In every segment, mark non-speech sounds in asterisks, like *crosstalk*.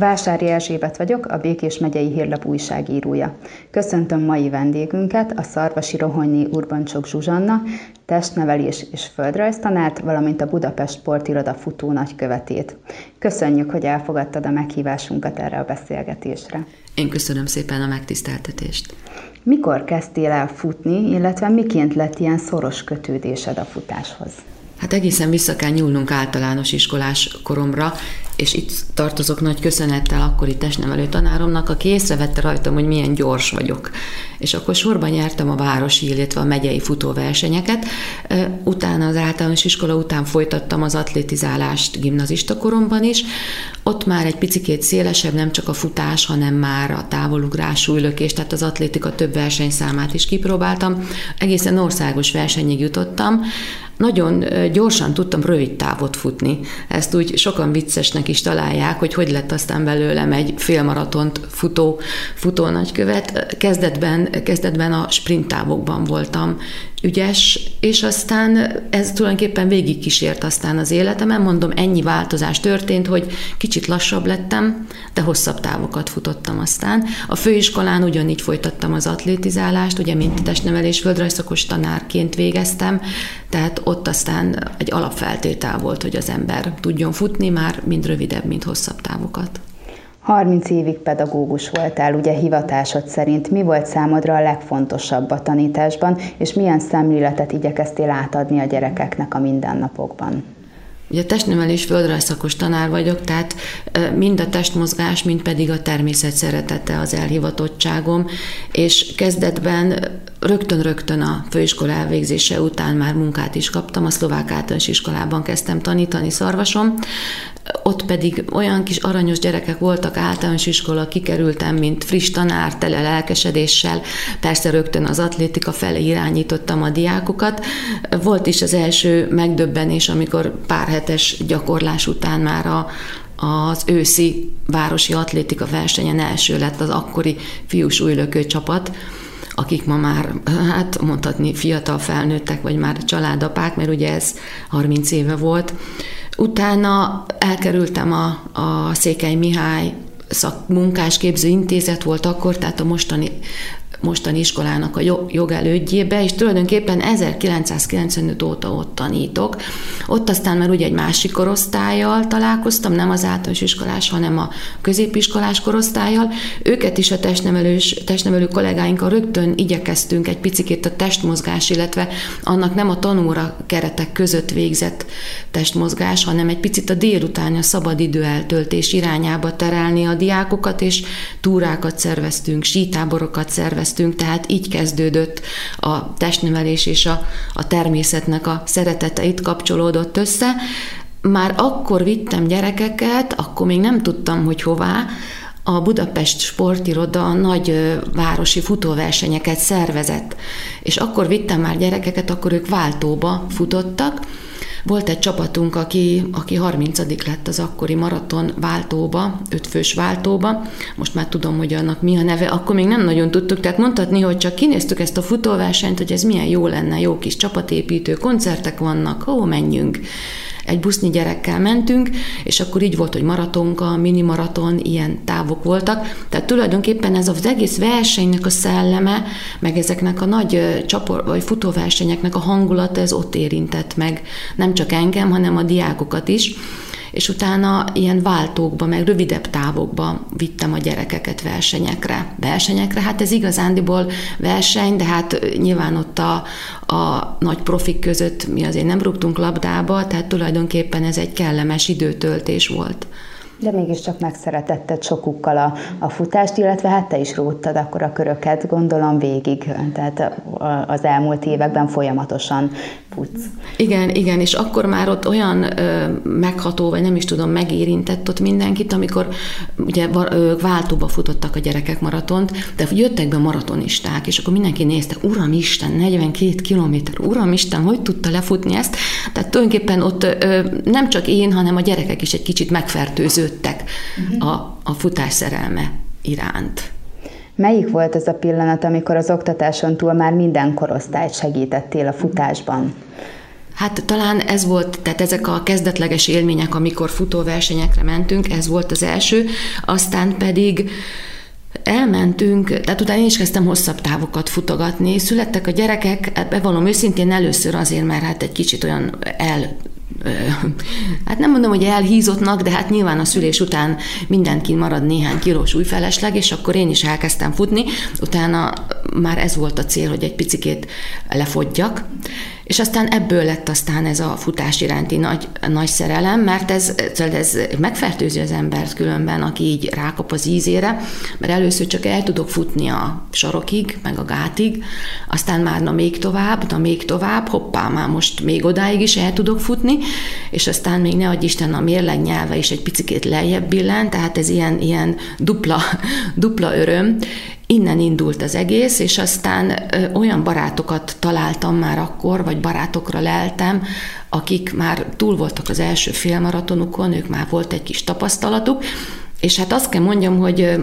Vásári Erzsébet vagyok, a Békés megyei hírlap újságírója. Köszöntöm mai vendégünket, a Szarvasi Rohonyné Urbancsok Zsuzsanna, testnevelés és földrajztanárt, valamint a Budapest Sportiroda futó nagykövetét. Köszönjük, hogy elfogadtad a meghívásunkat erre a beszélgetésre. Én köszönöm szépen a megtiszteltetést. Mikor kezdtél el futni, illetve miként lett ilyen szoros kötődésed a futáshoz? Hát egészen vissza kell nyúlnunk általános iskolás koromra, és itt tartozok nagy köszönettel akkori testnevelő tanáromnak, aki észrevette rajtam, hogy milyen gyors vagyok. És akkor sorban nyertem a városi, illetve a megyei futóversenyeket. Utána az általános iskola után folytattam az atlétizálást gimnazista koromban is. Ott már egy picikét szélesebb, nem csak a futás, hanem már a távolugrás, súlylökés, tehát az atlétika több versenyszámát is kipróbáltam. Egészen országos versenyig jutottam nagyon gyorsan tudtam rövid távot futni. Ezt úgy sokan viccesnek is találják, hogy hogy lett aztán belőlem egy félmaratont futó, futó nagykövet. Kezdetben, kezdetben a sprint távokban voltam ügyes, és aztán ez tulajdonképpen végigkísért aztán az életemen, mondom, ennyi változás történt, hogy kicsit lassabb lettem, de hosszabb távokat futottam aztán. A főiskolán ugyanígy folytattam az atlétizálást, ugye mint testnevelés földrajzszakos tanárként végeztem, tehát ott aztán egy alapfeltétel volt, hogy az ember tudjon futni már mind rövidebb, mind hosszabb távokat. 30 évig pedagógus voltál, ugye hivatásod szerint. Mi volt számodra a legfontosabb a tanításban, és milyen szemléletet igyekeztél átadni a gyerekeknek a mindennapokban? Ugye testnevelés földrajzszakos tanár vagyok, tehát mind a testmozgás, mind pedig a természet szeretete az elhivatottságom, és kezdetben rögtön-rögtön a főiskola elvégzése után már munkát is kaptam, a szlovák általános iskolában kezdtem tanítani szarvasom, ott pedig olyan kis aranyos gyerekek voltak, általános iskola, kikerültem, mint friss tanár, tele lelkesedéssel, persze rögtön az atlétika felé irányítottam a diákokat. Volt is az első megdöbbenés, amikor pár hetes gyakorlás után már a, az őszi városi atlétika versenyen első lett az akkori fiús újlökő csapat, akik ma már, hát mondhatni fiatal felnőttek, vagy már családapák, mert ugye ez 30 éve volt. Utána elkerültem a, a Székely Mihály szakmunkásképző intézet volt akkor, tehát a mostani mostani iskolának a jogelődjébe, és tulajdonképpen 1995 óta ott tanítok. Ott aztán már ugye egy másik korosztályjal találkoztam, nem az általános iskolás, hanem a középiskolás korosztályjal. Őket is a testnevelős, testnevelő kollégáinkkal rögtön igyekeztünk egy picit a testmozgás, illetve annak nem a tanóra keretek között végzett testmozgás, hanem egy picit a délután a szabadidő eltöltés irányába terelni a diákokat, és túrákat szerveztünk, sítáborokat szerveztünk, éreztünk, tehát így kezdődött a testnevelés és a, a természetnek a szeretete. Itt kapcsolódott össze. Már akkor vittem gyerekeket, akkor még nem tudtam, hogy hová, a Budapest sportiroda nagy városi futóversenyeket szervezett, és akkor vittem már gyerekeket, akkor ők váltóba futottak, volt egy csapatunk, aki, aki 30 lett az akkori maraton váltóba, ötfős váltóba, most már tudom, hogy annak mi a neve, akkor még nem nagyon tudtuk, tehát mondhatni, hogy csak kinéztük ezt a futóversenyt, hogy ez milyen jó lenne, jó kis csapatépítő, koncertek vannak, ó, menjünk egy busznyi gyerekkel mentünk, és akkor így volt, hogy maratonka, mini maraton, ilyen távok voltak. Tehát tulajdonképpen ez az egész versenynek a szelleme, meg ezeknek a nagy csapor, vagy futóversenyeknek a hangulata, ez ott érintett meg nem csak engem, hanem a diákokat is és utána ilyen váltókba, meg rövidebb távokba vittem a gyerekeket versenyekre. Versenyekre, hát ez igazándiból verseny, de hát nyilván ott a, a nagy profik között mi azért nem rúgtunk labdába, tehát tulajdonképpen ez egy kellemes időtöltés volt. De mégiscsak megszeretetted sokukkal a, a futást, illetve hát te is rúgtad akkor a köröket, gondolom végig, tehát az elmúlt években folyamatosan futsz. Igen, igen, és akkor már ott olyan ö, megható, vagy nem is tudom, megérintett ott mindenkit, amikor ugye váltóba futottak a gyerekek maratont, de jöttek be maratonisták, és akkor mindenki nézte, uram Isten, 42 kilométer, uram Isten, hogy tudta lefutni ezt? Tehát tulajdonképpen ott ö, nem csak én, hanem a gyerekek is egy kicsit megfertőző érdeklődtek uh-huh. a, a futás szerelme iránt. Melyik volt az a pillanat, amikor az oktatáson túl már minden korosztályt segítettél a futásban? Hát talán ez volt, tehát ezek a kezdetleges élmények, amikor futóversenyekre mentünk, ez volt az első, aztán pedig Elmentünk, tehát utána én is kezdtem hosszabb távokat futogatni. Születtek a gyerekek, bevallom őszintén először azért, mert hát egy kicsit olyan el hát nem mondom, hogy elhízottnak, de hát nyilván a szülés után mindenki marad néhány kilós új felesleg, és akkor én is elkezdtem futni, utána már ez volt a cél, hogy egy picikét lefogyjak, és aztán ebből lett aztán ez a futás iránti nagy, nagy szerelem, mert ez, ez megfertőzi az embert különben, aki így rákap az ízére, mert először csak el tudok futni a sarokig, meg a gátig, aztán már na még tovább, na még tovább, hoppá, már most még odáig is el tudok futni, és aztán még ne adj Isten a mérleg nyelve is egy picikét lejjebb billen, tehát ez ilyen, ilyen dupla, *laughs* dupla öröm, innen indult az egész, és aztán olyan barátokat találtam már akkor, vagy barátokra leltem, akik már túl voltak az első félmaratonukon, ők már volt egy kis tapasztalatuk, és hát azt kell mondjam, hogy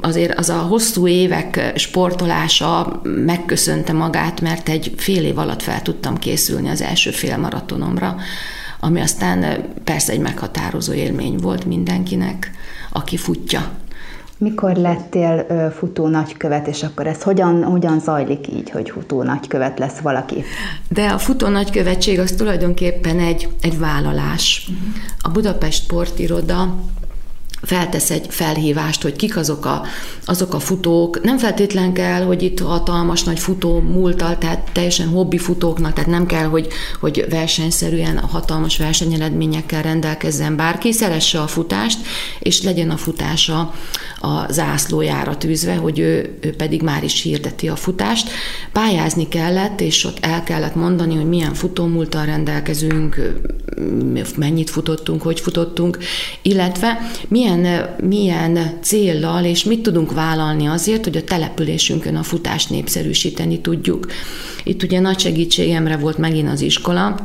azért az a hosszú évek sportolása megköszönte magát, mert egy fél év alatt fel tudtam készülni az első félmaratonomra, ami aztán persze egy meghatározó élmény volt mindenkinek, aki futja. Mikor lettél futó nagykövet, és akkor ez hogyan, hogyan zajlik így, hogy futó nagykövet lesz valaki? De a futó nagykövetség az tulajdonképpen egy, egy vállalás. A Budapest Sportiroda feltesz egy felhívást, hogy kik azok a, azok a futók. Nem feltétlen kell, hogy itt hatalmas nagy futó múltal, tehát teljesen hobbi futóknak, tehát nem kell, hogy, hogy versenyszerűen hatalmas versenyeredményekkel rendelkezzen bárki, szeresse a futást, és legyen a futása a zászlójára tűzve, hogy ő, ő pedig már is hirdeti a futást. Pályázni kellett, és ott el kellett mondani, hogy milyen futómúltal rendelkezünk, mennyit futottunk, hogy futottunk, illetve milyen, milyen céllal és mit tudunk vállalni azért, hogy a településünkön a futást népszerűsíteni tudjuk. Itt ugye nagy segítségemre volt megint az iskola,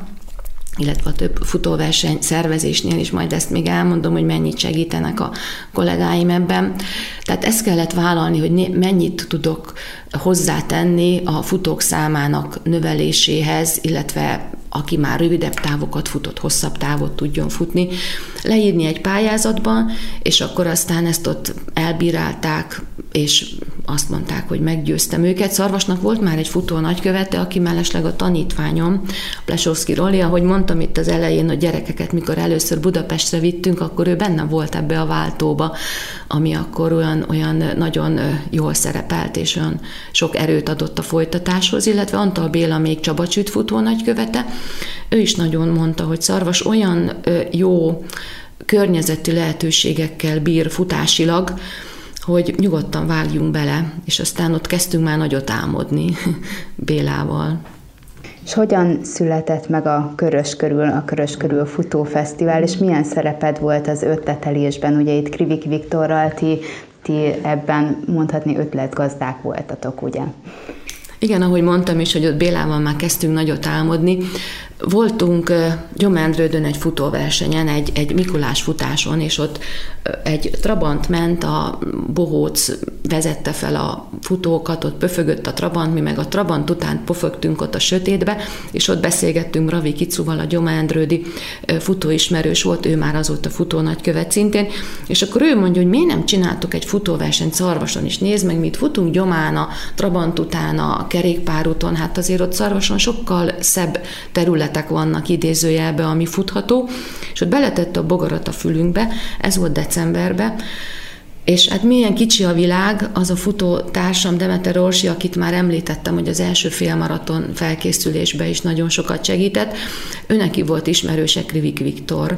illetve a több futóverseny szervezésnél is majd ezt még elmondom, hogy mennyit segítenek a kollégáim ebben. Tehát ezt kellett vállalni, hogy mennyit tudok hozzátenni a futók számának növeléséhez, illetve aki már rövidebb távokat futott, hosszabb távot tudjon futni, leírni egy pályázatban, és akkor aztán ezt ott elbírálták, és azt mondták, hogy meggyőztem őket. Szarvasnak volt már egy futó nagykövete, aki mellesleg a tanítványom, Plesowski Roli, ahogy mondtam itt az elején, hogy gyerekeket, mikor először Budapestre vittünk, akkor ő benne volt ebbe a váltóba, ami akkor olyan, olyan nagyon jól szerepelt, és olyan sok erőt adott a folytatáshoz, illetve Antal Béla még Csabacsüt futó nagykövete, ő is nagyon mondta, hogy Szarvas olyan jó környezeti lehetőségekkel bír futásilag, hogy nyugodtan vágjunk bele, és aztán ott kezdtünk már nagyot álmodni *laughs* Bélával. És hogyan született meg a Körös körül, a Körös körül futófesztivál, és milyen szereped volt az ötletelésben? Ugye itt Krivik Viktorral ti, ti ebben mondhatni ötletgazdák voltatok, ugye? Igen, ahogy mondtam is, hogy ott Bélával már kezdtünk nagyot álmodni. Voltunk Gyomendrődön egy futóversenyen, egy, egy Mikulás futáson, és ott egy Trabant ment, a bohóc vezette fel a futókat, ott pöfögött a Trabant, mi meg a Trabant után pofögtünk ott a sötétbe, és ott beszélgettünk Ravi Kicuval, a Gyomendrődi futóismerős volt, ő már azóta futó nagykövet szintén, és akkor ő mondja, hogy miért nem csináltok egy futóversenyt Szarvason is, nézd meg, mit futunk Gyomán, a Trabant után, a kerékpárúton, hát azért ott Szarvason sokkal szebb terület területek vannak idézőjelbe, ami futható, és ott beletette a bogarat a fülünkbe, ez volt decemberben, és hát milyen kicsi a világ, az a futó társam Demeter Orsi, akit már említettem, hogy az első félmaraton felkészülésbe is nagyon sokat segített. Ő neki volt ismerőse Krivik Viktor,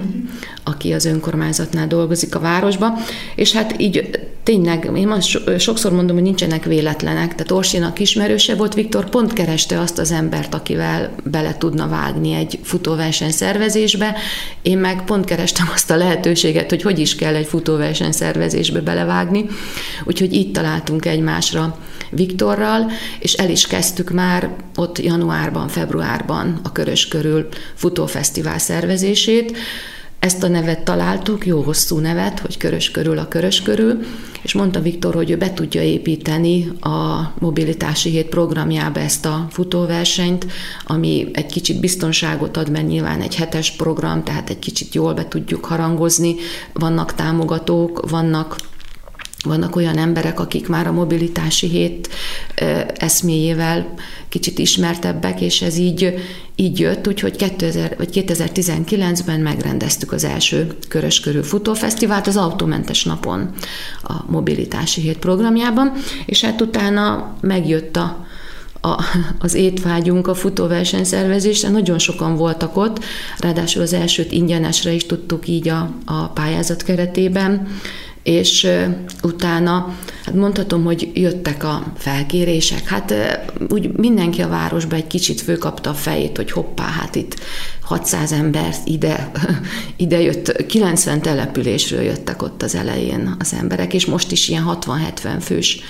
aki az önkormányzatnál dolgozik a városba, és hát így tényleg, én most sokszor mondom, hogy nincsenek véletlenek, tehát Orsinak ismerőse volt, Viktor pont kereste azt az embert, akivel bele tudna vágni egy futóverseny szervezésbe, én meg pont kerestem azt a lehetőséget, hogy hogy is kell egy futóverseny szervezésbe belevágni, úgyhogy itt találtunk egymásra Viktorral, és el is kezdtük már ott januárban, februárban a Körös körül futófesztivál szervezését, ezt a nevet találtuk, jó hosszú nevet, hogy körös körül a körös körül, és mondta Viktor, hogy ő be tudja építeni a mobilitási hét programjába ezt a futóversenyt, ami egy kicsit biztonságot ad, mert nyilván egy hetes program, tehát egy kicsit jól be tudjuk harangozni, vannak támogatók, vannak vannak olyan emberek, akik már a mobilitási hét eszméjével kicsit ismertebbek, és ez így, így jött, úgyhogy 2000, vagy 2019-ben megrendeztük az első Körös Körül Futófesztivált az autómentes napon a mobilitási hét programjában, és hát utána megjött a, a, az étvágyunk a futóverseny szervezésre, nagyon sokan voltak ott, ráadásul az elsőt ingyenesre is tudtuk így a, a pályázat keretében, és utána, hát mondhatom, hogy jöttek a felkérések, hát úgy mindenki a városba egy kicsit főkapta a fejét, hogy hoppá, hát itt 600 ember ide, *laughs* ide jött, 90 településről jöttek ott az elején az emberek, és most is ilyen 60-70 fős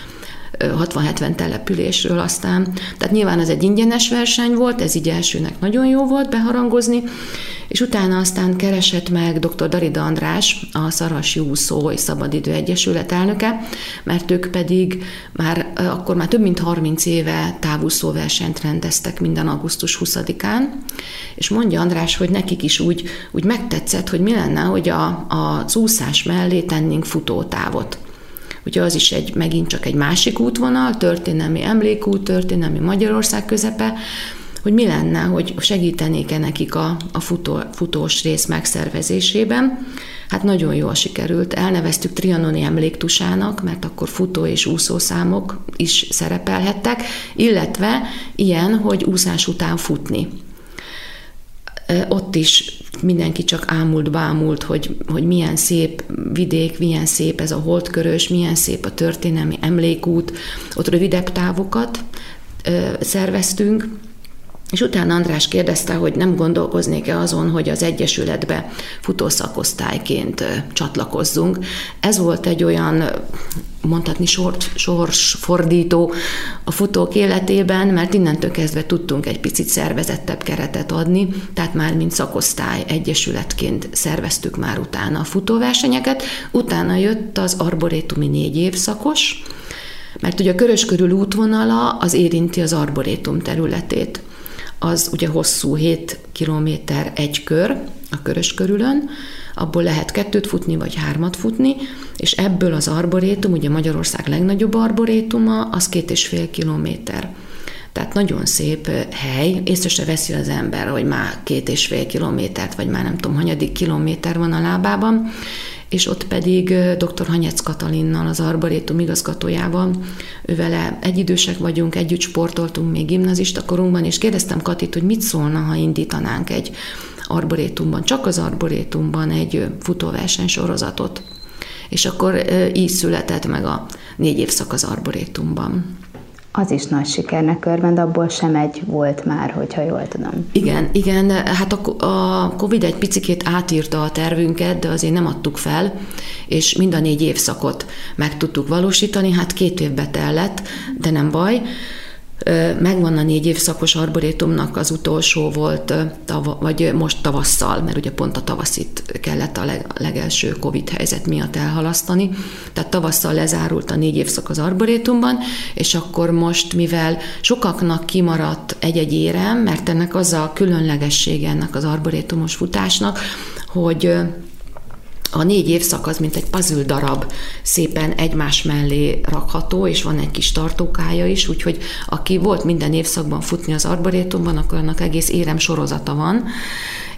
60-70 településről aztán. Tehát nyilván ez egy ingyenes verseny volt, ez így elsőnek nagyon jó volt beharangozni, és utána aztán keresett meg dr. Darida András, a Szarvasi Úszó és Szabadidő Egyesület elnöke, mert ők pedig már akkor már több mint 30 éve távúszó versenyt rendeztek minden augusztus 20-án, és mondja András, hogy nekik is úgy, úgy megtetszett, hogy mi lenne, hogy a, a úszás mellé tennénk futótávot. Ugye az is egy, megint csak egy másik útvonal, történelmi emlékút, történelmi Magyarország közepe, hogy mi lenne, hogy segítenék-e nekik a, a futó, futós rész megszervezésében. Hát nagyon jól sikerült. Elneveztük Trianoni emléktusának, mert akkor futó és úszószámok is szerepelhettek, illetve ilyen, hogy úszás után futni. Ott is mindenki csak ámult, bámult, hogy, hogy milyen szép vidék, milyen szép ez a holdkörös, milyen szép a történelmi emlékút. Ott rövidebb távokat szerveztünk, és utána András kérdezte, hogy nem gondolkoznék-e azon, hogy az Egyesületbe futószakosztályként csatlakozzunk. Ez volt egy olyan, mondhatni sors, sorsfordító a futók életében, mert innentől kezdve tudtunk egy picit szervezettebb keretet adni, tehát már mint szakosztály egyesületként szerveztük már utána a futóversenyeket. Utána jött az arborétumi négy évszakos, mert ugye a körös körül útvonala az érinti az arborétum területét az ugye hosszú 7 kilométer egy kör a körös körülön, abból lehet kettőt futni, vagy hármat futni, és ebből az arborétum, ugye Magyarország legnagyobb arborétuma, az két és fél kilométer. Tehát nagyon szép hely, észre se veszi az ember, hogy már két és fél kilométert, vagy már nem tudom, hanyadik kilométer van a lábában, és ott pedig dr. Hanyec Katalinnal, az Arborétum igazgatójával, ővele egyidősek vagyunk, együtt sportoltunk még gimnazista korunkban, és kérdeztem Katit, hogy mit szólna, ha indítanánk egy arborétumban, csak az arborétumban egy futóverseny sorozatot. És akkor így született meg a négy évszak az arborétumban az is nagy sikernek örvend, abból sem egy volt már, hogyha jól tudom. Igen, igen, hát a, a Covid egy picikét átírta a tervünket, de azért nem adtuk fel, és mind a négy évszakot meg tudtuk valósítani, hát két évbe tellett, de nem baj. Megvan a négy évszakos arborétumnak az utolsó volt, vagy most tavasszal, mert ugye pont a tavaszit kellett a legelső Covid helyzet miatt elhalasztani. Tehát tavasszal lezárult a négy évszak az arborétumban, és akkor most, mivel sokaknak kimaradt egy-egy érem, mert ennek az a különlegessége ennek az arborétumos futásnak, hogy a négy évszak az, mint egy puzzle darab, szépen egymás mellé rakható, és van egy kis tartókája is, úgyhogy aki volt minden évszakban futni az arborétumban, akkor annak egész érem sorozata van,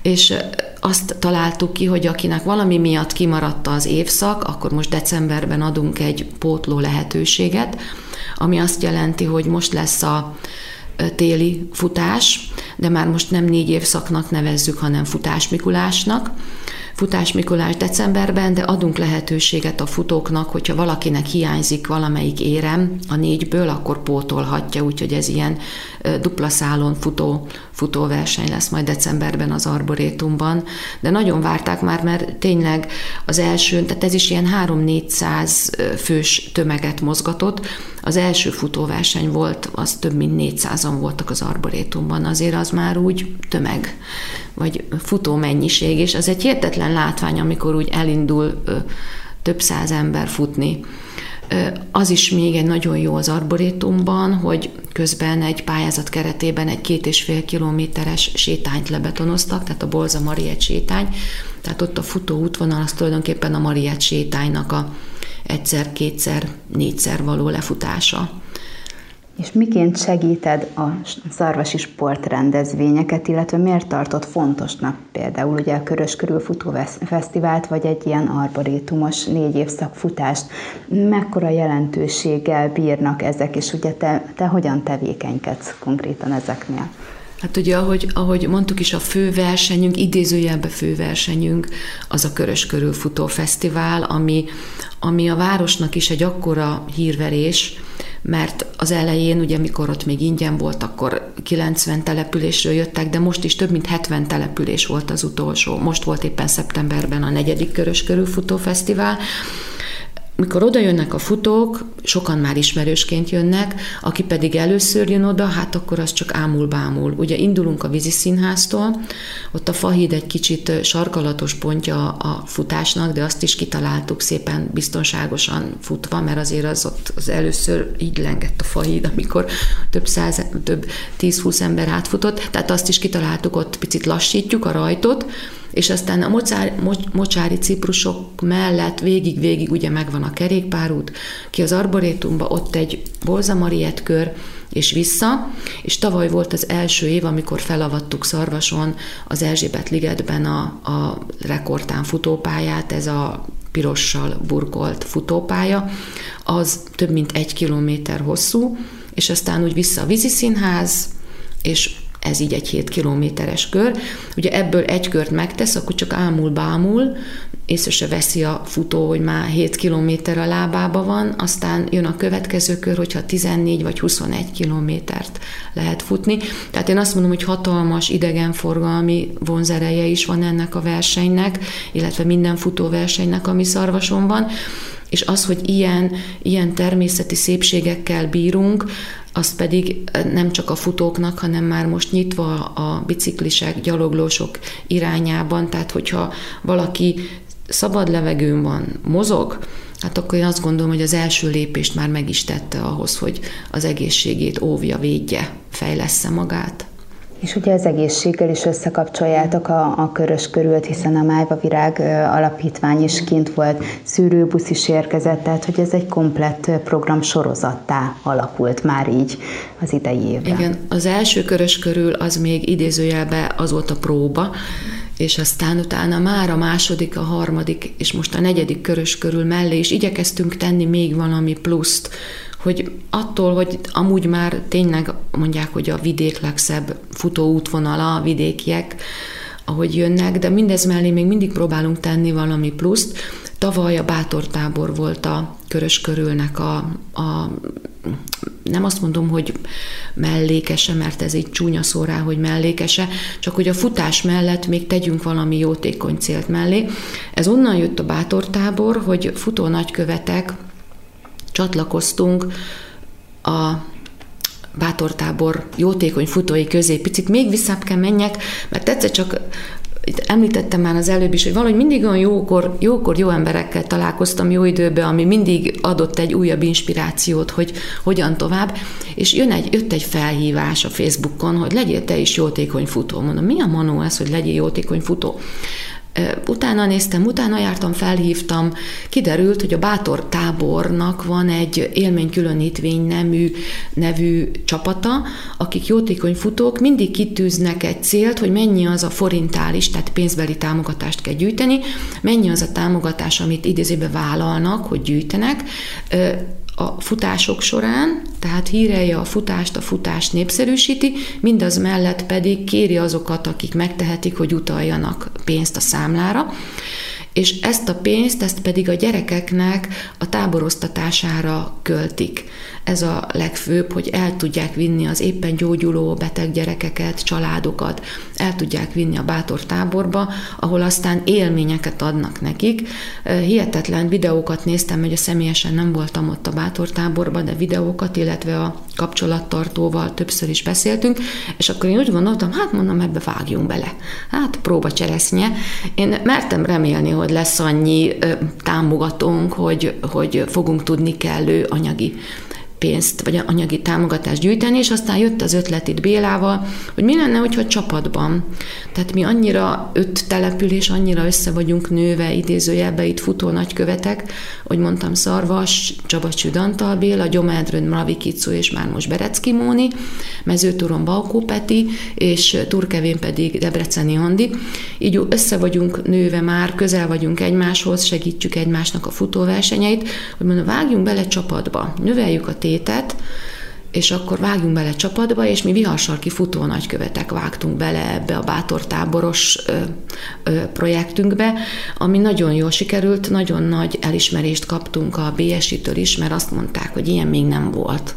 és azt találtuk ki, hogy akinek valami miatt kimaradt az évszak, akkor most decemberben adunk egy pótló lehetőséget, ami azt jelenti, hogy most lesz a téli futás, de már most nem négy évszaknak nevezzük, hanem futás Mikulásnak, Futás Mikulás decemberben, de adunk lehetőséget a futóknak, hogyha valakinek hiányzik valamelyik érem a négyből, akkor pótolhatja, úgyhogy ez ilyen dupla szálon futó, futóverseny lesz majd decemberben az Arborétumban. De nagyon várták már, mert tényleg az első, tehát ez is ilyen 3-400 fős tömeget mozgatott, az első futóverseny volt, az több mint 400-an voltak az arborétumban, azért az már úgy tömeg, vagy futó mennyiség, és az egy hihetetlen látvány, amikor úgy elindul több száz ember futni. Az is még egy nagyon jó az arborétumban, hogy közben egy pályázat keretében egy két és fél kilométeres sétányt lebetonoztak, tehát a Bolza Mariet sétány, tehát ott a futó útvonal az tulajdonképpen a Mariet sétánynak a egyszer, kétszer, négyszer való lefutása. És miként segíted a szarvasi sportrendezvényeket, illetve miért tartott fontosnak például ugye a Körös Körül Futó Fesztivált, vagy egy ilyen arborétumos négy évszak futást? Mekkora jelentőséggel bírnak ezek, és ugye te, te hogyan tevékenykedsz konkrétan ezeknél? Hát ugye, ahogy, ahogy mondtuk is, a főversenyünk, idézőjelbe főversenyünk, az a Körös Körül Futó Fesztivál, ami, ami a városnak is egy akkora hírverés, mert az elején, ugye mikor ott még ingyen volt, akkor 90 településről jöttek, de most is több mint 70 település volt az utolsó. Most volt éppen szeptemberben a negyedik Körös Körülfutó Fesztivál, mikor oda jönnek a futók, sokan már ismerősként jönnek, aki pedig először jön oda, hát akkor az csak ámul-bámul. Ugye indulunk a vízi színháztól, ott a Fahíd egy kicsit sarkalatos pontja a futásnak, de azt is kitaláltuk szépen biztonságosan futva, mert azért az ott az először így lengett a Fahíd, amikor több száz, több 10-20 ember átfutott, tehát azt is kitaláltuk, ott picit lassítjuk a rajtot, és aztán a mocsári, mocsári ciprusok mellett végig-végig ugye megvan a kerékpárút, ki az arborétumba, ott egy bolzamariet kör, és vissza, és tavaly volt az első év, amikor felavattuk Szarvason az Erzsébet ligetben a, a rekordtán futópályát, ez a pirossal burkolt futópálya, az több mint egy kilométer hosszú, és aztán úgy vissza a víziszínház, és ez így egy 7 kilométeres kör. Ugye ebből egy kört megtesz, akkor csak ámul-bámul, észre se veszi a futó, hogy már 7 kilométer a lábába van, aztán jön a következő kör, hogyha 14 vagy 21 kilométert lehet futni. Tehát én azt mondom, hogy hatalmas idegenforgalmi vonzereje is van ennek a versenynek, illetve minden futóversenynek, ami szarvason van, és az, hogy ilyen, ilyen természeti szépségekkel bírunk, az pedig nem csak a futóknak, hanem már most nyitva a biciklisek, gyaloglósok irányában, tehát hogyha valaki szabad levegőn van, mozog, hát akkor én azt gondolom, hogy az első lépést már meg is tette ahhoz, hogy az egészségét óvja, védje, fejlessze magát. És ugye az egészséggel is összekapcsoljátok a, a körös körült, hiszen a Májva Virág alapítvány is kint volt, szűrőbusz is érkezett, tehát hogy ez egy komplett program sorozattá alakult már így az idei évben. Igen, az első körös körül az még idézőjelben az volt a próba, és aztán utána már a második, a harmadik, és most a negyedik körös körül mellé is igyekeztünk tenni még valami pluszt, hogy attól, hogy amúgy már tényleg mondják, hogy a vidék legszebb futóútvonala, a vidékiek, ahogy jönnek, de mindez mellé még mindig próbálunk tenni valami pluszt. Tavaly a bátortábor volt a körös körülnek a, a nem azt mondom, hogy mellékese, mert ez egy csúnya szó rá, hogy mellékese, csak hogy a futás mellett még tegyünk valami jótékony célt mellé. Ez onnan jött a bátortábor, hogy futó nagykövetek csatlakoztunk a bátortábor jótékony futói közé. Picit még visszább kell menjek, mert egyszer csak itt említettem már az előbb is, hogy valahogy mindig olyan jókor, jókor jó emberekkel találkoztam jó időben, ami mindig adott egy újabb inspirációt, hogy hogyan tovább, és jön egy, jött egy felhívás a Facebookon, hogy legyél te is jótékony futó. Mondom, mi a manó ez, hogy legyél jótékony futó? Utána néztem, utána jártam, felhívtam, kiderült, hogy a Bátor tábornak van egy élménykülönítvény nemű, nevű csapata, akik jótékony futók, mindig kitűznek egy célt, hogy mennyi az a forintális, tehát pénzbeli támogatást kell gyűjteni, mennyi az a támogatás, amit idézőbe vállalnak, hogy gyűjtenek, a futások során, tehát hírelje a futást, a futást népszerűsíti, mindaz mellett pedig kéri azokat, akik megtehetik, hogy utaljanak pénzt a számlára, és ezt a pénzt, ezt pedig a gyerekeknek a táboroztatására költik. Ez a legfőbb, hogy el tudják vinni az éppen gyógyuló beteg gyerekeket, családokat, el tudják vinni a bátor táborba, ahol aztán élményeket adnak nekik. Hihetetlen videókat néztem, hogy a személyesen nem voltam ott a bátor táborban, de videókat, illetve a kapcsolattartóval többször is beszéltünk, és akkor én úgy gondoltam, hát mondom, ebbe vágjunk bele. Hát próba cseresznye. Én mertem remélni, hogy lesz annyi támogatónk, hogy, hogy fogunk tudni kellő anyagi pénzt, vagy anyagi támogatást gyűjteni, és aztán jött az ötlet itt Bélával, hogy mi lenne, hogyha csapatban. Tehát mi annyira öt település, annyira össze vagyunk nőve, idézőjelbe itt futó nagykövetek, hogy mondtam Szarvas, Csaba Csüdantal Béla, Gyomádrön, Mravi és már most Berecki Móni, Mezőtúron Balkó Peti, és Turkevén pedig Debreceni Andi. Így össze vagyunk nőve már, közel vagyunk egymáshoz, segítjük egymásnak a futóversenyeit, hogy mondom, vágjunk bele csapatba, növeljük a tétet, és akkor vágjunk bele csapatba, és mi viharsarki futó nagykövetek vágtunk bele ebbe a bátor táboros ö, ö, projektünkbe, ami nagyon jól sikerült, nagyon nagy elismerést kaptunk a BSI-től is, mert azt mondták, hogy ilyen még nem volt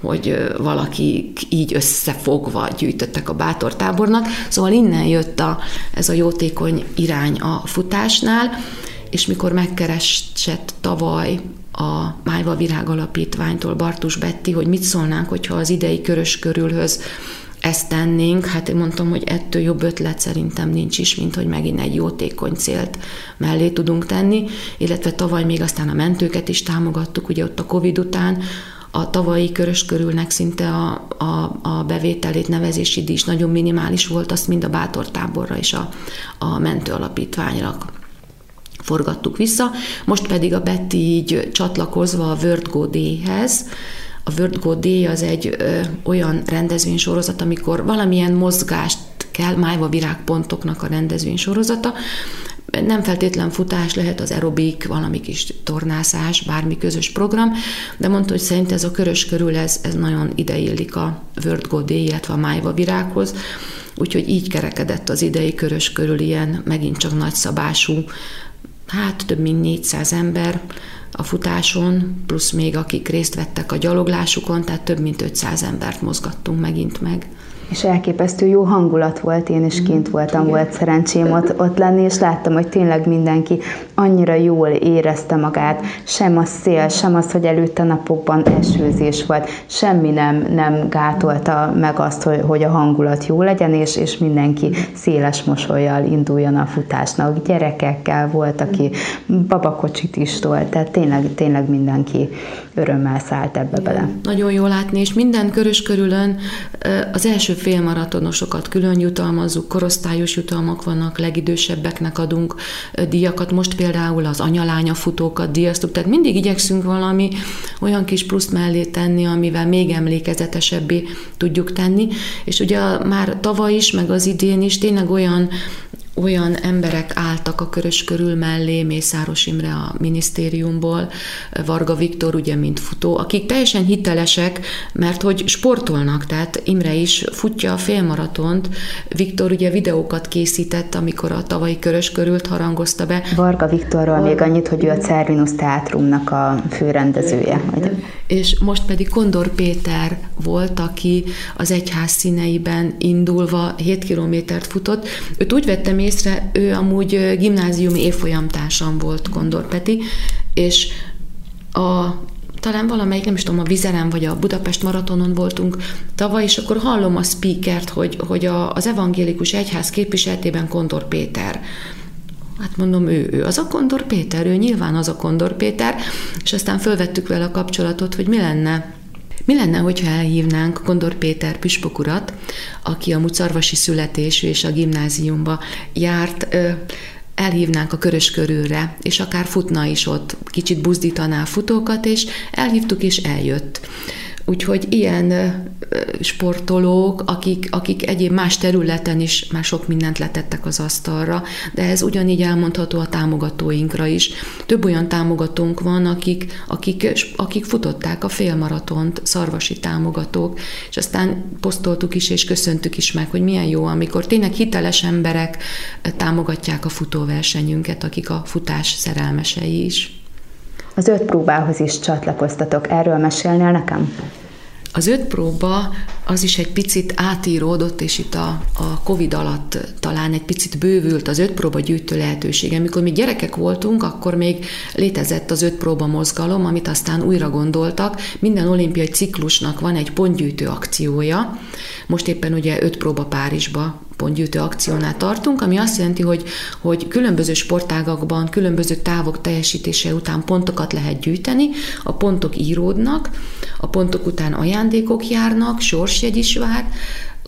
hogy valaki így összefogva gyűjtöttek a bátor tábornak. Szóval innen jött a, ez a jótékony irány a futásnál, és mikor megkeresett tavaly a Májva Virág Alapítványtól Bartus Betti, hogy mit szólnánk, hogyha az idei körös körülhöz ezt tennénk, hát én mondtam, hogy ettől jobb ötlet szerintem nincs is, mint hogy megint egy jótékony célt mellé tudunk tenni, illetve tavaly még aztán a mentőket is támogattuk, ugye ott a Covid után, a tavalyi körös körülnek szinte a, a, a bevételét, nevezési díj is nagyon minimális volt, azt mind a bátor táborra és a, a mentő alapítványra forgattuk vissza. Most pedig a Betty így csatlakozva a World Go Day-hez, a World Go Day az egy ö, olyan rendezvénysorozat, amikor valamilyen mozgást kell, májva virágpontoknak a rendezvénysorozata, nem feltétlen futás, lehet az aerobik, valami kis tornászás, bármi közös program, de mondta, hogy szerint ez a körös körül, ez, ez nagyon ideillik a World Go Day, illetve a májva virághoz, úgyhogy így kerekedett az idei körös körül ilyen megint csak nagyszabású hát több mint 400 ember a futáson, plusz még akik részt vettek a gyaloglásukon, tehát több mint 500 embert mozgattunk megint meg és elképesztő jó hangulat volt, én is kint voltam, Igen. volt szerencsém ott, ott lenni, és láttam, hogy tényleg mindenki annyira jól érezte magát, sem a szél, sem az, hogy előtte napokban esőzés volt, semmi nem, nem gátolta meg azt, hogy, hogy a hangulat jó legyen, és, és mindenki széles mosolyjal induljon a futásnak. Gyerekekkel volt, aki babakocsit is tolt, tehát tényleg, tényleg mindenki örömmel szállt ebbe bele. Nagyon jó látni, és minden körös körülön az első félmaratonosokat külön jutalmazzuk, korosztályos jutalmak vannak, legidősebbeknek adunk díjakat, most például az anyalánya futókat díjaztuk, tehát mindig igyekszünk valami olyan kis pluszt mellé tenni, amivel még emlékezetesebbé tudjuk tenni, és ugye már tavaly is, meg az idén is tényleg olyan olyan emberek álltak a körös körül mellé, Mészáros Imre a minisztériumból, Varga Viktor ugye, mint futó, akik teljesen hitelesek, mert hogy sportolnak, tehát Imre is futja a félmaratont, Viktor ugye videókat készített, amikor a tavalyi körös körült harangozta be. Varga Viktorról Varga... még annyit, hogy ő a Cervinus Teátrumnak a főrendezője. Hogy... És most pedig Kondor Péter volt, aki az egyház színeiben indulva 7 kilométert futott. Őt úgy vettem észre, ő amúgy gimnáziumi évfolyamtársam volt Kondor Peti, és a talán valamelyik, nem is tudom, a Vizeren vagy a Budapest maratonon voltunk tavaly, és akkor hallom a speakert, hogy, hogy a, az evangélikus egyház képviseletében Kondor Péter. Hát mondom, ő, ő az a Kondor Péter, ő nyilván az a Kondor Péter, és aztán fölvettük vele a kapcsolatot, hogy mi lenne, mi lenne, hogyha elhívnánk Kondor Péter püspökurat, aki a mucarvasi születésű és a gimnáziumba járt, elhívnánk a körös körülre, és akár futna is ott, kicsit buzdítaná a futókat, és elhívtuk, és eljött. Úgyhogy ilyen sportolók, akik, akik egyéb más területen is már sok mindent letettek az asztalra, de ez ugyanígy elmondható a támogatóinkra is. Több olyan támogatónk van, akik, akik, akik futották a félmaratont, szarvasi támogatók, és aztán posztoltuk is, és köszöntük is meg, hogy milyen jó, amikor tényleg hiteles emberek támogatják a futóversenyünket, akik a futás szerelmesei is. Az öt próbához is csatlakoztatok. Erről mesélnél nekem? Az öt próba az is egy picit átíródott, és itt a, a Covid alatt talán egy picit bővült az öt próba gyűjtő lehetősége. Amikor mi gyerekek voltunk, akkor még létezett az öt próba mozgalom, amit aztán újra gondoltak. Minden olimpiai ciklusnak van egy pontgyűjtő akciója. Most éppen ugye öt próba Párizsba pontgyűjtő akciónál tartunk, ami azt jelenti, hogy, hogy különböző sportágakban, különböző távok teljesítése után pontokat lehet gyűjteni, a pontok íródnak, a pontok után ajándékok járnak, sorsjegy is vár,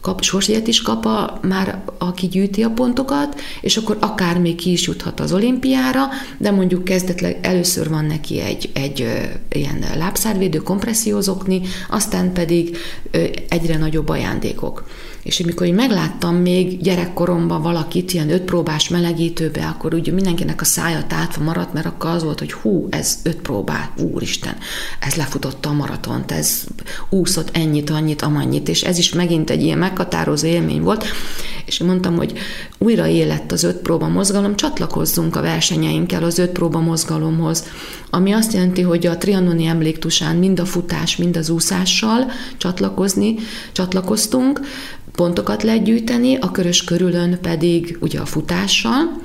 kap, sorsjegyet is kap a, már aki gyűjti a pontokat, és akkor akár még ki is juthat az olimpiára, de mondjuk kezdetleg először van neki egy, egy ö, ilyen lábszárvédő kompressziózokni, aztán pedig ö, egyre nagyobb ajándékok. És amikor én megláttam még gyerekkoromban valakit ilyen ötpróbás melegítőbe, akkor ugye mindenkinek a szája tátva maradt, mert akkor az volt, hogy hú, ez öt próbá, úristen, ez lefutotta a maratont, ez úszott ennyit, annyit, amannyit, és ez is megint egy ilyen meghatározó élmény volt, és mondtam, hogy újra élett az öt próba mozgalom, csatlakozzunk a versenyeinkkel az öt próba mozgalomhoz, ami azt jelenti, hogy a trianoni emléktusán mind a futás, mind az úszással csatlakozni, csatlakoztunk, pontokat lehet gyűjteni, a körös körülön pedig ugye a futással,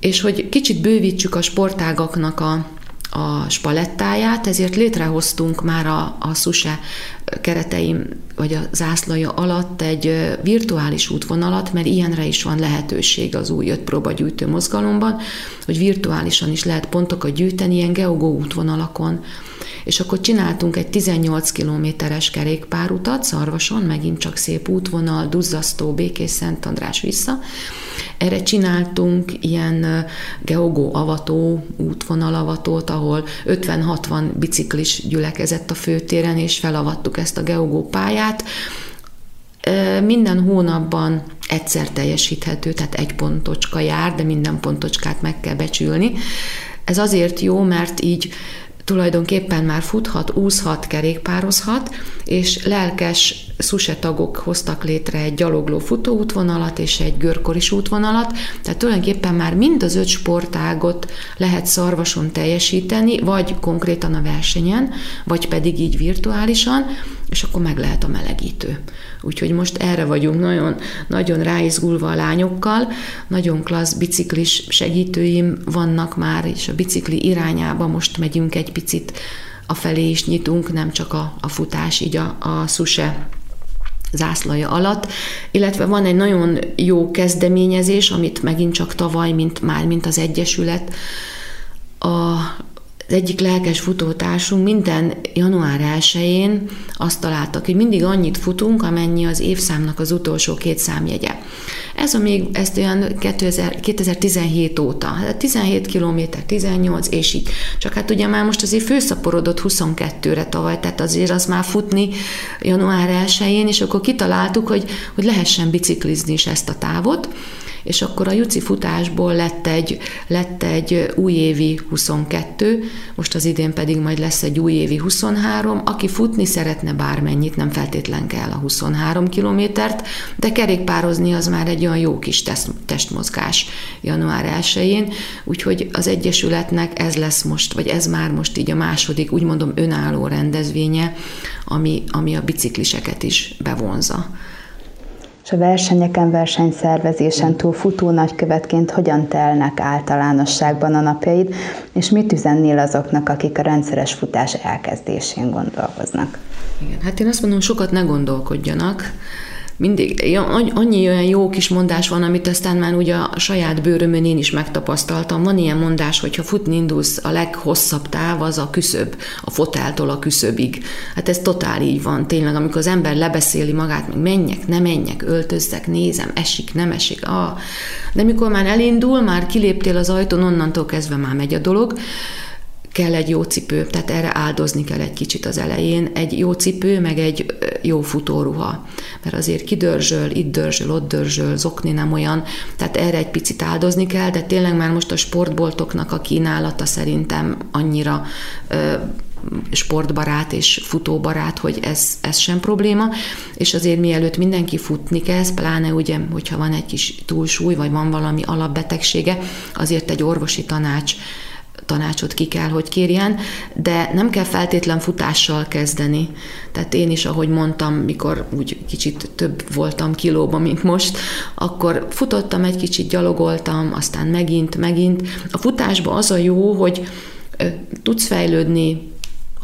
és hogy kicsit bővítsük a sportágaknak a, a spalettáját, ezért létrehoztunk már a, a SUSE kereteim, vagy a zászlaja alatt egy virtuális útvonalat, mert ilyenre is van lehetőség az új öt próbagyűjtő mozgalomban, hogy virtuálisan is lehet pontokat gyűjteni ilyen geogó útvonalakon és akkor csináltunk egy 18 kilométeres kerékpárutat Szarvason, megint csak szép útvonal, Duzzasztó, Békés, Szent András vissza. Erre csináltunk ilyen geogó avató, útvonalavatót, ahol 50-60 biciklis gyülekezett a főtéren, és felavattuk ezt a geogó pályát. Minden hónapban egyszer teljesíthető, tehát egy pontocska jár, de minden pontocskát meg kell becsülni. Ez azért jó, mert így tulajdonképpen már futhat, úszhat, kerékpározhat, és lelkes szuse hoztak létre egy gyalogló futóútvonalat és egy görkoris útvonalat, tehát tulajdonképpen már mind az öt sportágot lehet szarvason teljesíteni, vagy konkrétan a versenyen, vagy pedig így virtuálisan, és akkor meg lehet a melegítő. Úgyhogy most erre vagyunk nagyon, nagyon ráizgulva a lányokkal, nagyon klassz biciklis segítőim vannak már, és a bicikli irányába most megyünk egy picit a felé is nyitunk, nem csak a, a futás, így a, a szuse zászlaja alatt, illetve van egy nagyon jó kezdeményezés, amit megint csak tavaly, mint már mint az Egyesület, a az egyik lelkes futótársunk minden január 1-én azt találtak, hogy mindig annyit futunk, amennyi az évszámnak az utolsó két számjegye. Ez a még, ezt olyan 2000, 2017 óta, 17 km, 18, és így. Csak hát ugye már most azért főszaporodott 22-re tavaly, tehát azért az már futni január 1-én, és akkor kitaláltuk, hogy, hogy lehessen biciklizni is ezt a távot, és akkor a Juci futásból lett egy, lett egy újévi 22, most az idén pedig majd lesz egy újévi 23, aki futni szeretne bármennyit, nem feltétlen kell a 23 kilométert, de kerékpározni az már egy olyan jó kis test, testmozgás január 1-én, úgyhogy az Egyesületnek ez lesz most, vagy ez már most így a második, úgy mondom, önálló rendezvénye, ami, ami a bicikliseket is bevonza és a versenyeken, versenyszervezésen túl futó nagykövetként hogyan telnek általánosságban a napjaid, és mit üzennél azoknak, akik a rendszeres futás elkezdésén gondolkoznak? Igen, hát én azt mondom, sokat ne gondolkodjanak, mindig annyi olyan jó kis mondás van, amit aztán már ugye a saját bőrömön én is megtapasztaltam. Van ilyen mondás, hogy ha futni indulsz, a leghosszabb táv az a küszöb, a foteltól a küszöbig. Hát ez totál így van, tényleg, amikor az ember lebeszéli magát, meg menjek, ne menjek, öltözzek, nézem, esik, nem esik. Ah. De mikor már elindul, már kiléptél az ajtón, onnantól kezdve már megy a dolog kell egy jó cipő, tehát erre áldozni kell egy kicsit az elején, egy jó cipő, meg egy jó futóruha, mert azért kidörzsöl, itt dörzsöl, ott dörzsöl, zokni nem olyan, tehát erre egy picit áldozni kell, de tényleg már most a sportboltoknak a kínálata szerintem annyira sportbarát és futóbarát, hogy ez, ez sem probléma, és azért mielőtt mindenki futni kezd, pláne ugye, hogyha van egy kis túlsúly, vagy van valami alapbetegsége, azért egy orvosi tanács tanácsot ki kell, hogy kérjen, de nem kell feltétlen futással kezdeni. Tehát én is, ahogy mondtam, mikor úgy kicsit több voltam kilóban, mint most, akkor futottam egy kicsit, gyalogoltam, aztán megint, megint. A futásban az a jó, hogy tudsz fejlődni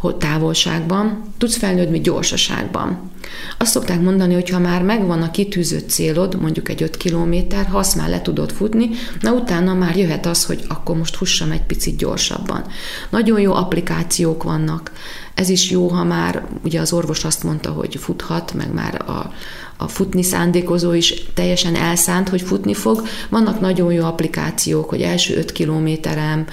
távolságban, tudsz fejlődni gyorsaságban. Azt szokták mondani, hogy ha már megvan a kitűzött célod, mondjuk egy 5 kilométer, ha azt már le tudod futni, na utána már jöhet az, hogy akkor most fussam egy picit gyorsabban. Nagyon jó applikációk vannak. Ez is jó, ha már, ugye az orvos azt mondta, hogy futhat, meg már a, a futni szándékozó is teljesen elszánt, hogy futni fog. Vannak nagyon jó applikációk, hogy első 5 kilométerem,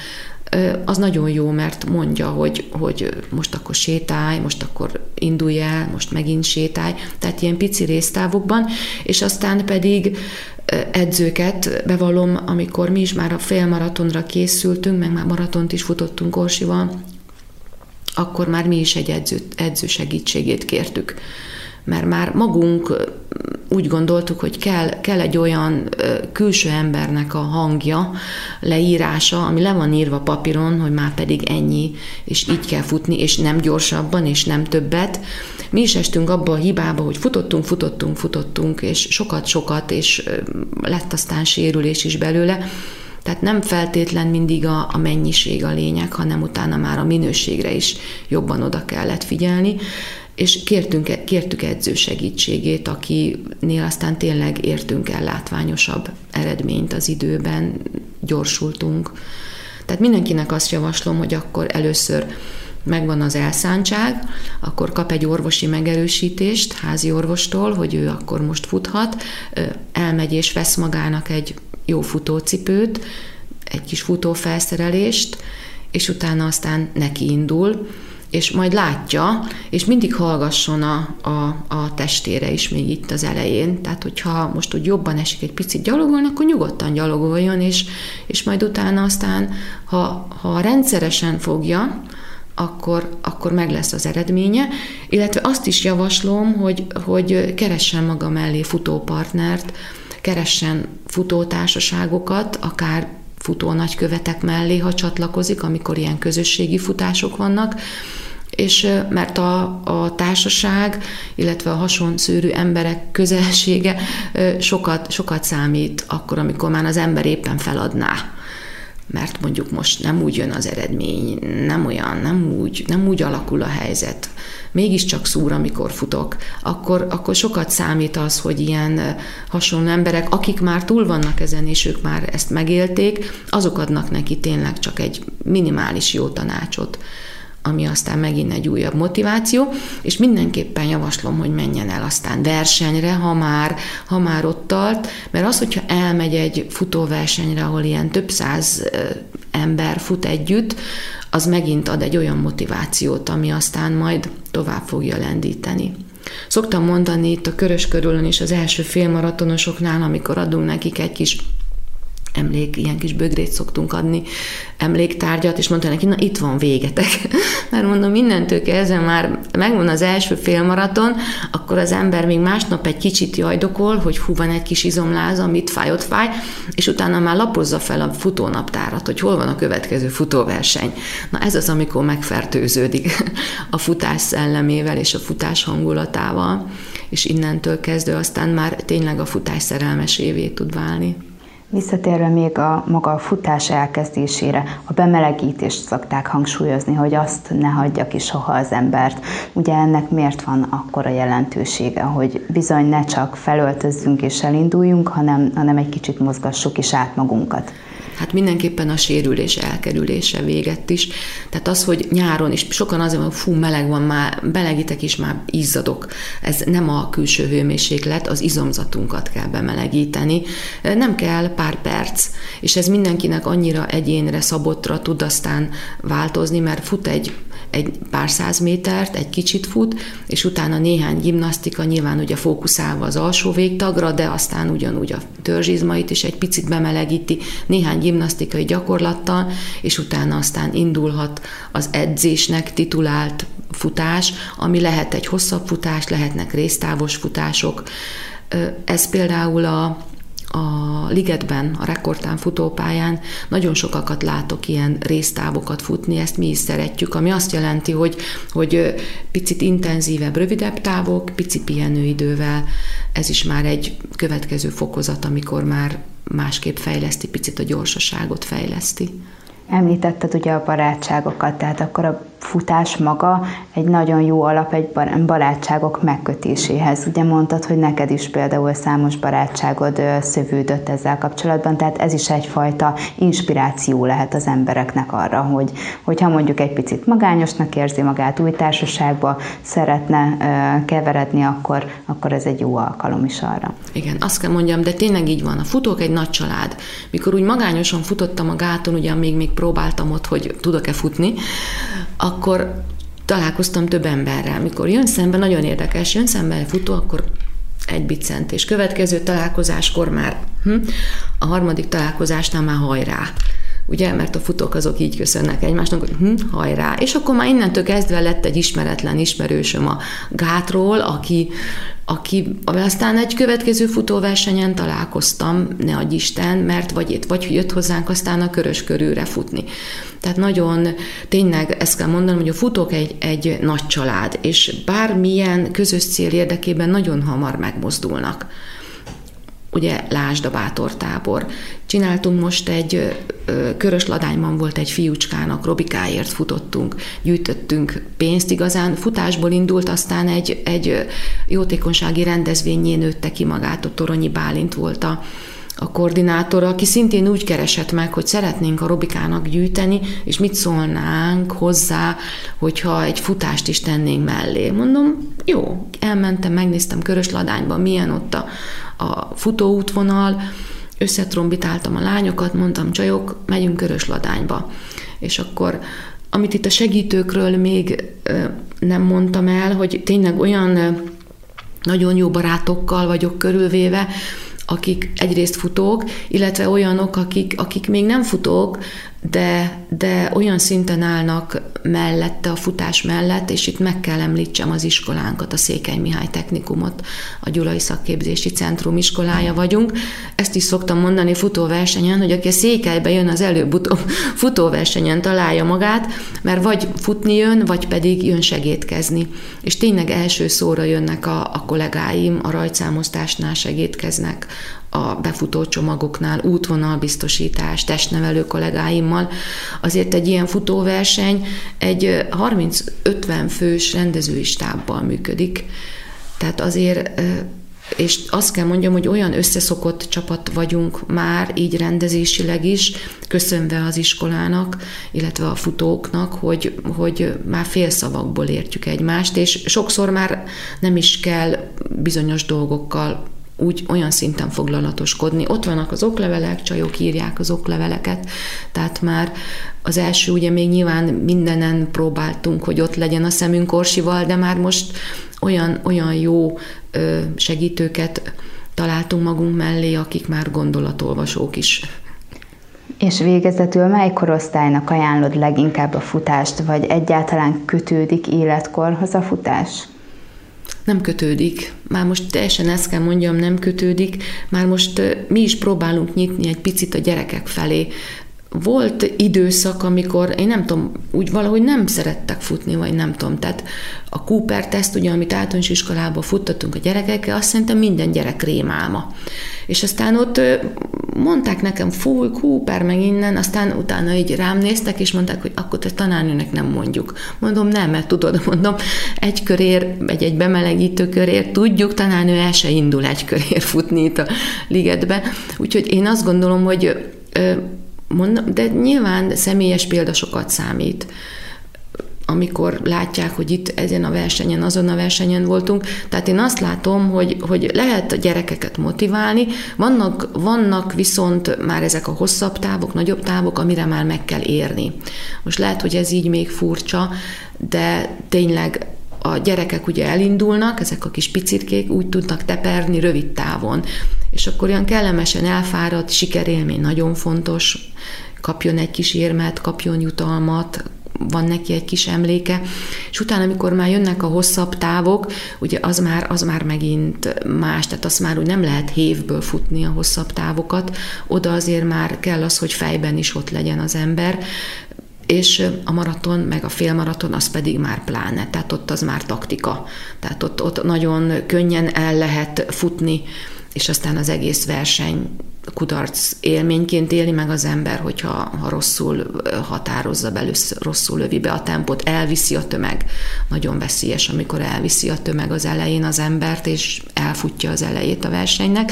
az nagyon jó, mert mondja, hogy, hogy most akkor sétálj, most akkor indulj el, most megint sétálj, tehát ilyen pici résztávokban, és aztán pedig edzőket bevallom, amikor mi is már a félmaratonra készültünk, meg már maratont is futottunk Orsival, akkor már mi is egy edző, edző segítségét kértük mert már magunk úgy gondoltuk, hogy kell, kell egy olyan külső embernek a hangja, leírása, ami le van írva papíron, hogy már pedig ennyi, és így kell futni, és nem gyorsabban, és nem többet. Mi is estünk abba a hibába, hogy futottunk, futottunk, futottunk, és sokat-sokat, és lett aztán sérülés is belőle. Tehát nem feltétlen mindig a, a mennyiség a lényeg, hanem utána már a minőségre is jobban oda kellett figyelni és kértünk, kértük edző segítségét, akinél aztán tényleg értünk el látványosabb eredményt az időben, gyorsultunk. Tehát mindenkinek azt javaslom, hogy akkor először megvan az elszántság, akkor kap egy orvosi megerősítést házi orvostól, hogy ő akkor most futhat, elmegy és vesz magának egy jó futócipőt, egy kis futófelszerelést, és utána aztán neki indul, és majd látja, és mindig hallgasson a, a, a testére is még itt az elején. Tehát, hogyha most úgy jobban esik egy picit gyalogolni, akkor nyugodtan gyalogoljon, és, és majd utána aztán, ha, ha rendszeresen fogja, akkor, akkor meg lesz az eredménye, illetve azt is javaslom, hogy, hogy keressen maga mellé futópartnert, keressen futótársaságokat, akár futó nagykövetek mellé, ha csatlakozik, amikor ilyen közösségi futások vannak, és mert a, a társaság, illetve a hasonszőrű emberek közelsége sokat, sokat számít akkor, amikor már az ember éppen feladná mert mondjuk most nem úgy jön az eredmény, nem olyan, nem úgy, nem úgy alakul a helyzet, mégiscsak szúr, amikor futok, akkor, akkor sokat számít az, hogy ilyen hasonló emberek, akik már túl vannak ezen, és ők már ezt megélték, azok adnak neki tényleg csak egy minimális jó tanácsot ami aztán megint egy újabb motiváció, és mindenképpen javaslom, hogy menjen el aztán versenyre, ha már, ha már ott tart, mert az, hogyha elmegy egy futóversenyre, ahol ilyen több száz ember fut együtt, az megint ad egy olyan motivációt, ami aztán majd tovább fogja lendíteni. Szoktam mondani itt a körös körülön is az első félmaratonosoknál, amikor adunk nekik egy kis emlék, ilyen kis bögrét szoktunk adni, emléktárgyat, és mondta neki, na itt van végetek. *laughs* Mert mondom, mindentől kezdve már megvan az első félmaraton, akkor az ember még másnap egy kicsit jajdokol, hogy hú, van egy kis izomláza, amit fáj, ott fáj, és utána már lapozza fel a futónaptárat, hogy hol van a következő futóverseny. Na ez az, amikor megfertőződik *laughs* a futás szellemével és a futás hangulatával, és innentől kezdve aztán már tényleg a futás szerelmesévé tud válni. Visszatérve még a maga a futás elkezdésére, a bemelegítést szokták hangsúlyozni, hogy azt ne hagyja ki soha az embert. Ugye ennek miért van akkora jelentősége, hogy bizony ne csak felöltözzünk és elinduljunk, hanem, hanem egy kicsit mozgassuk is át magunkat. Hát mindenképpen a sérülés elkerülése véget is. Tehát az, hogy nyáron is sokan azért hogy fú, meleg van, már belegítek is, már izzadok. Ez nem a külső hőmérséklet, az izomzatunkat kell bemelegíteni. Nem kell pár perc, és ez mindenkinek annyira egyénre, szabotra tud aztán változni, mert fut egy egy pár száz métert, egy kicsit fut, és utána néhány gimnasztika, nyilván ugye fókuszálva az alsó végtagra, de aztán ugyanúgy a törzsizmait is egy picit bemelegíti, néhány gimnasztikai gyakorlattal, és utána aztán indulhat az edzésnek titulált futás, ami lehet egy hosszabb futás, lehetnek résztávos futások. Ez például a a ligetben, a rekordtán futópályán nagyon sokakat látok ilyen résztávokat futni, ezt mi is szeretjük, ami azt jelenti, hogy, hogy picit intenzívebb, rövidebb távok, pici pihenőidővel, ez is már egy következő fokozat, amikor már másképp fejleszti, picit a gyorsaságot fejleszti. Említetted ugye a barátságokat, tehát akkor a futás maga egy nagyon jó alap egy barátságok megkötéséhez. Ugye mondtad, hogy neked is például számos barátságod szövődött ezzel kapcsolatban, tehát ez is egyfajta inspiráció lehet az embereknek arra, hogy hogyha mondjuk egy picit magányosnak érzi magát új társaságba, szeretne keveredni, akkor, akkor ez egy jó alkalom is arra. Igen, azt kell mondjam, de tényleg így van. A futók egy nagy család. Mikor úgy magányosan futottam a gáton, ugye még, még próbáltam ott, hogy tudok-e futni, akkor találkoztam több emberrel. Mikor jön szembe, nagyon érdekes, jön szembe egy futó, akkor egy bicent, és következő találkozáskor már, hm, a harmadik találkozásnál már hajrá ugye, mert a futók azok így köszönnek egymásnak, hogy hm, hajrá. És akkor már innentől kezdve lett egy ismeretlen ismerősöm a gátról, aki, aki aztán egy következő futóversenyen találkoztam, ne adj Isten, mert vagy itt, vagy jött hozzánk aztán a körös körülre futni. Tehát nagyon, tényleg ezt kell mondanom, hogy a futók egy, egy nagy család, és bármilyen közös cél érdekében nagyon hamar megmozdulnak ugye lásd a bátortábor. Csináltunk most egy körös ladányban volt egy fiúcskának, Robikáért futottunk, gyűjtöttünk pénzt igazán, futásból indult, aztán egy, egy jótékonysági rendezvényé nőtte ki magát, ott Toronyi Bálint volt a, a koordinátor, aki szintén úgy keresett meg, hogy szeretnénk a Robikának gyűjteni, és mit szólnánk hozzá, hogyha egy futást is tennénk mellé. Mondom, jó, elmentem, megnéztem Körösladányban, milyen ott a, a futóútvonal, összetrombitáltam a lányokat, mondtam, csajok, megyünk Körösladányba. És akkor amit itt a segítőkről még nem mondtam el, hogy tényleg olyan nagyon jó barátokkal vagyok körülvéve, akik egyrészt futók, illetve olyanok, akik, akik még nem futók, de, de olyan szinten állnak mellette, a futás mellett, és itt meg kell említsem az iskolánkat, a Székely Mihály Technikumot, a Gyulai Szakképzési Centrum iskolája vagyunk. Ezt is szoktam mondani futóversenyen, hogy aki a Székelybe jön, az előbb-utóbb *laughs* futóversenyen találja magát, mert vagy futni jön, vagy pedig jön segítkezni. És tényleg első szóra jönnek a, a kollégáim, a rajtszámosztásnál segítkeznek, a befutó csomagoknál, útvonalbiztosítás, testnevelő kollégáimmal. Azért egy ilyen futóverseny egy 30-50 fős rendezői stábbal működik. Tehát azért és azt kell mondjam, hogy olyan összeszokott csapat vagyunk már, így rendezésileg is, köszönve az iskolának, illetve a futóknak, hogy, hogy már félszavakból értjük egymást, és sokszor már nem is kell bizonyos dolgokkal úgy olyan szinten foglalatoskodni. Ott vannak az oklevelek, csajok írják az okleveleket, tehát már az első ugye még nyilván mindenen próbáltunk, hogy ott legyen a szemünk Orsival, de már most olyan, olyan jó segítőket találtunk magunk mellé, akik már gondolatolvasók is. És végezetül mely korosztálynak ajánlod leginkább a futást, vagy egyáltalán kötődik életkorhoz a futás? Nem kötődik. Már most teljesen ezt kell mondjam, nem kötődik. Már most mi is próbálunk nyitni egy picit a gyerekek felé. Volt időszak, amikor én nem tudom, úgy valahogy nem szerettek futni, vagy nem tudom. Tehát a Cooper teszt, ugye, amit általános iskolában futtatunk a gyerekekkel, azt szerintem minden gyerek rémálma. És aztán ott mondták nekem, fúj, Cooper, meg innen, aztán utána így rám néztek, és mondták, hogy akkor te tanárnőnek nem mondjuk. Mondom, nem, mert tudod, *laughs* mondom, egy körér, egy, egy bemelegítő körér, tudjuk, tanárnő el se indul egy körér futni itt a ligetbe. Úgyhogy én azt gondolom, hogy mondom, de nyilván személyes példa sokat számít amikor látják, hogy itt ezen a versenyen, azon a versenyen voltunk. Tehát én azt látom, hogy, hogy lehet a gyerekeket motiválni, vannak, vannak viszont már ezek a hosszabb távok, nagyobb távok, amire már meg kell érni. Most lehet, hogy ez így még furcsa, de tényleg a gyerekek ugye elindulnak, ezek a kis picitkék úgy tudnak teperni rövid távon. És akkor olyan kellemesen elfáradt, sikerélmény nagyon fontos, kapjon egy kis érmet, kapjon jutalmat, van neki egy kis emléke, és utána, amikor már jönnek a hosszabb távok, ugye az már, az már megint más, tehát azt már úgy nem lehet hévből futni a hosszabb távokat, oda azért már kell az, hogy fejben is ott legyen az ember, és a maraton, meg a félmaraton, az pedig már pláne, tehát ott az már taktika, tehát ott, ott nagyon könnyen el lehet futni, és aztán az egész verseny kudarc élményként éli meg az ember, hogyha ha rosszul határozza be, rosszul lövi be a tempót, elviszi a tömeg. Nagyon veszélyes, amikor elviszi a tömeg az elején az embert, és elfutja az elejét a versenynek.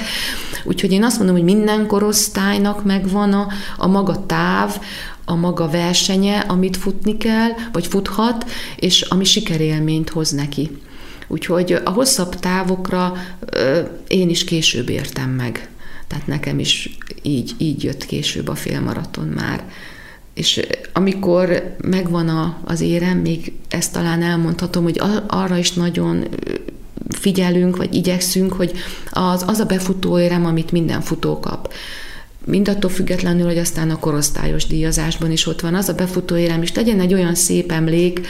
Úgyhogy én azt mondom, hogy minden korosztálynak megvan a, a maga táv, a maga versenye, amit futni kell, vagy futhat, és ami sikerélményt hoz neki. Úgyhogy a hosszabb távokra én is később értem meg. Tehát nekem is így, így jött később a félmaraton már. És amikor megvan a, az érem, még ezt talán elmondhatom, hogy arra is nagyon figyelünk, vagy igyekszünk, hogy az, az a befutó érem, amit minden futó kap. Mindattól függetlenül, hogy aztán a korosztályos díjazásban is ott van, az a befutó érem is legyen egy olyan szép emlék,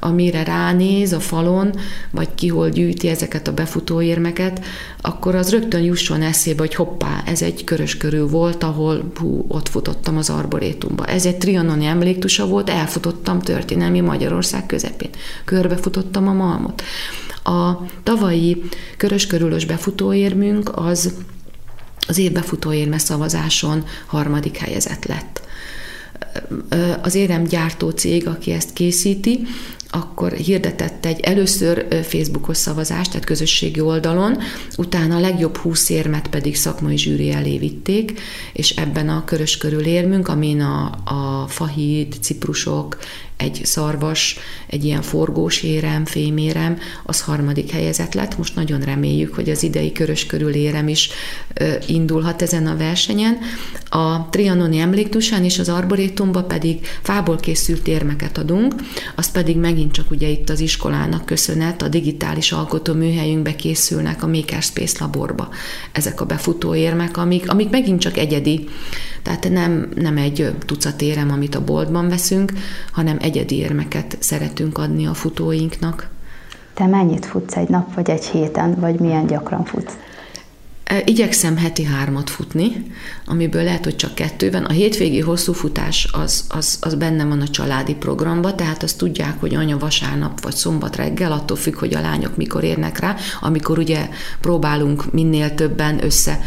amire ránéz a falon, vagy ki hol gyűjti ezeket a befutóérmeket, akkor az rögtön jusson eszébe, hogy hoppá, ez egy körös körül volt, ahol hú, ott futottam az arborétumba. Ez egy trianoni emléktusa volt, elfutottam történelmi Magyarország közepén. Körbefutottam a Malmot. A tavalyi körös körülös befutóérmünk az az évbefutóérme szavazáson harmadik helyezett lett az érem gyártó cég, aki ezt készíti, akkor hirdetett egy először Facebookos szavazást, tehát közösségi oldalon, utána a legjobb húsz érmet pedig szakmai zsűri elé vitték, és ebben a körös körül érmünk, amin a, a fahíd, ciprusok, egy szarvas, egy ilyen forgós érem, fémérem, az harmadik helyezett lett. Most nagyon reméljük, hogy az idei körös körül érem is indulhat ezen a versenyen. A Trianoni emléktusán és az Arborétumban pedig fából készült érmeket adunk, azt pedig megint csak ugye itt az iskolának köszönet, a digitális alkotóműhelyünkbe készülnek a Makerspace laborba ezek a befutó érmek, amik, amik megint csak egyedi. Tehát nem, nem egy tucat érem, amit a boltban veszünk, hanem egyedi érmeket szeretünk adni a futóinknak. Te mennyit futsz egy nap, vagy egy héten, vagy milyen gyakran futsz? E, igyekszem heti hármat futni, amiből lehet, hogy csak kettőben. A hétvégi hosszú futás az, az, az benne van a családi programba, tehát azt tudják, hogy anya vasárnap vagy szombat reggel, attól függ, hogy a lányok mikor érnek rá, amikor ugye próbálunk minél többen össze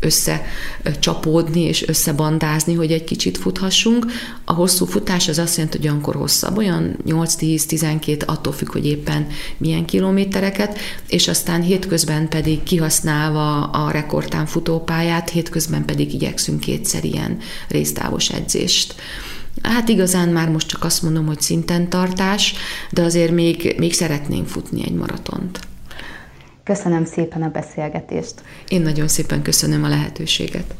összecsapódni és összebandázni, hogy egy kicsit futhassunk. A hosszú futás az azt jelenti, hogy olyankor hosszabb, olyan 8-10-12, attól függ, hogy éppen milyen kilométereket, és aztán hétközben pedig kihasználva a rekordtán futópályát, hétközben pedig igyekszünk kétszer ilyen résztávos edzést. Hát igazán már most csak azt mondom, hogy szinten tartás, de azért még, még szeretnénk futni egy maratont. Köszönöm szépen a beszélgetést. Én nagyon szépen köszönöm a lehetőséget.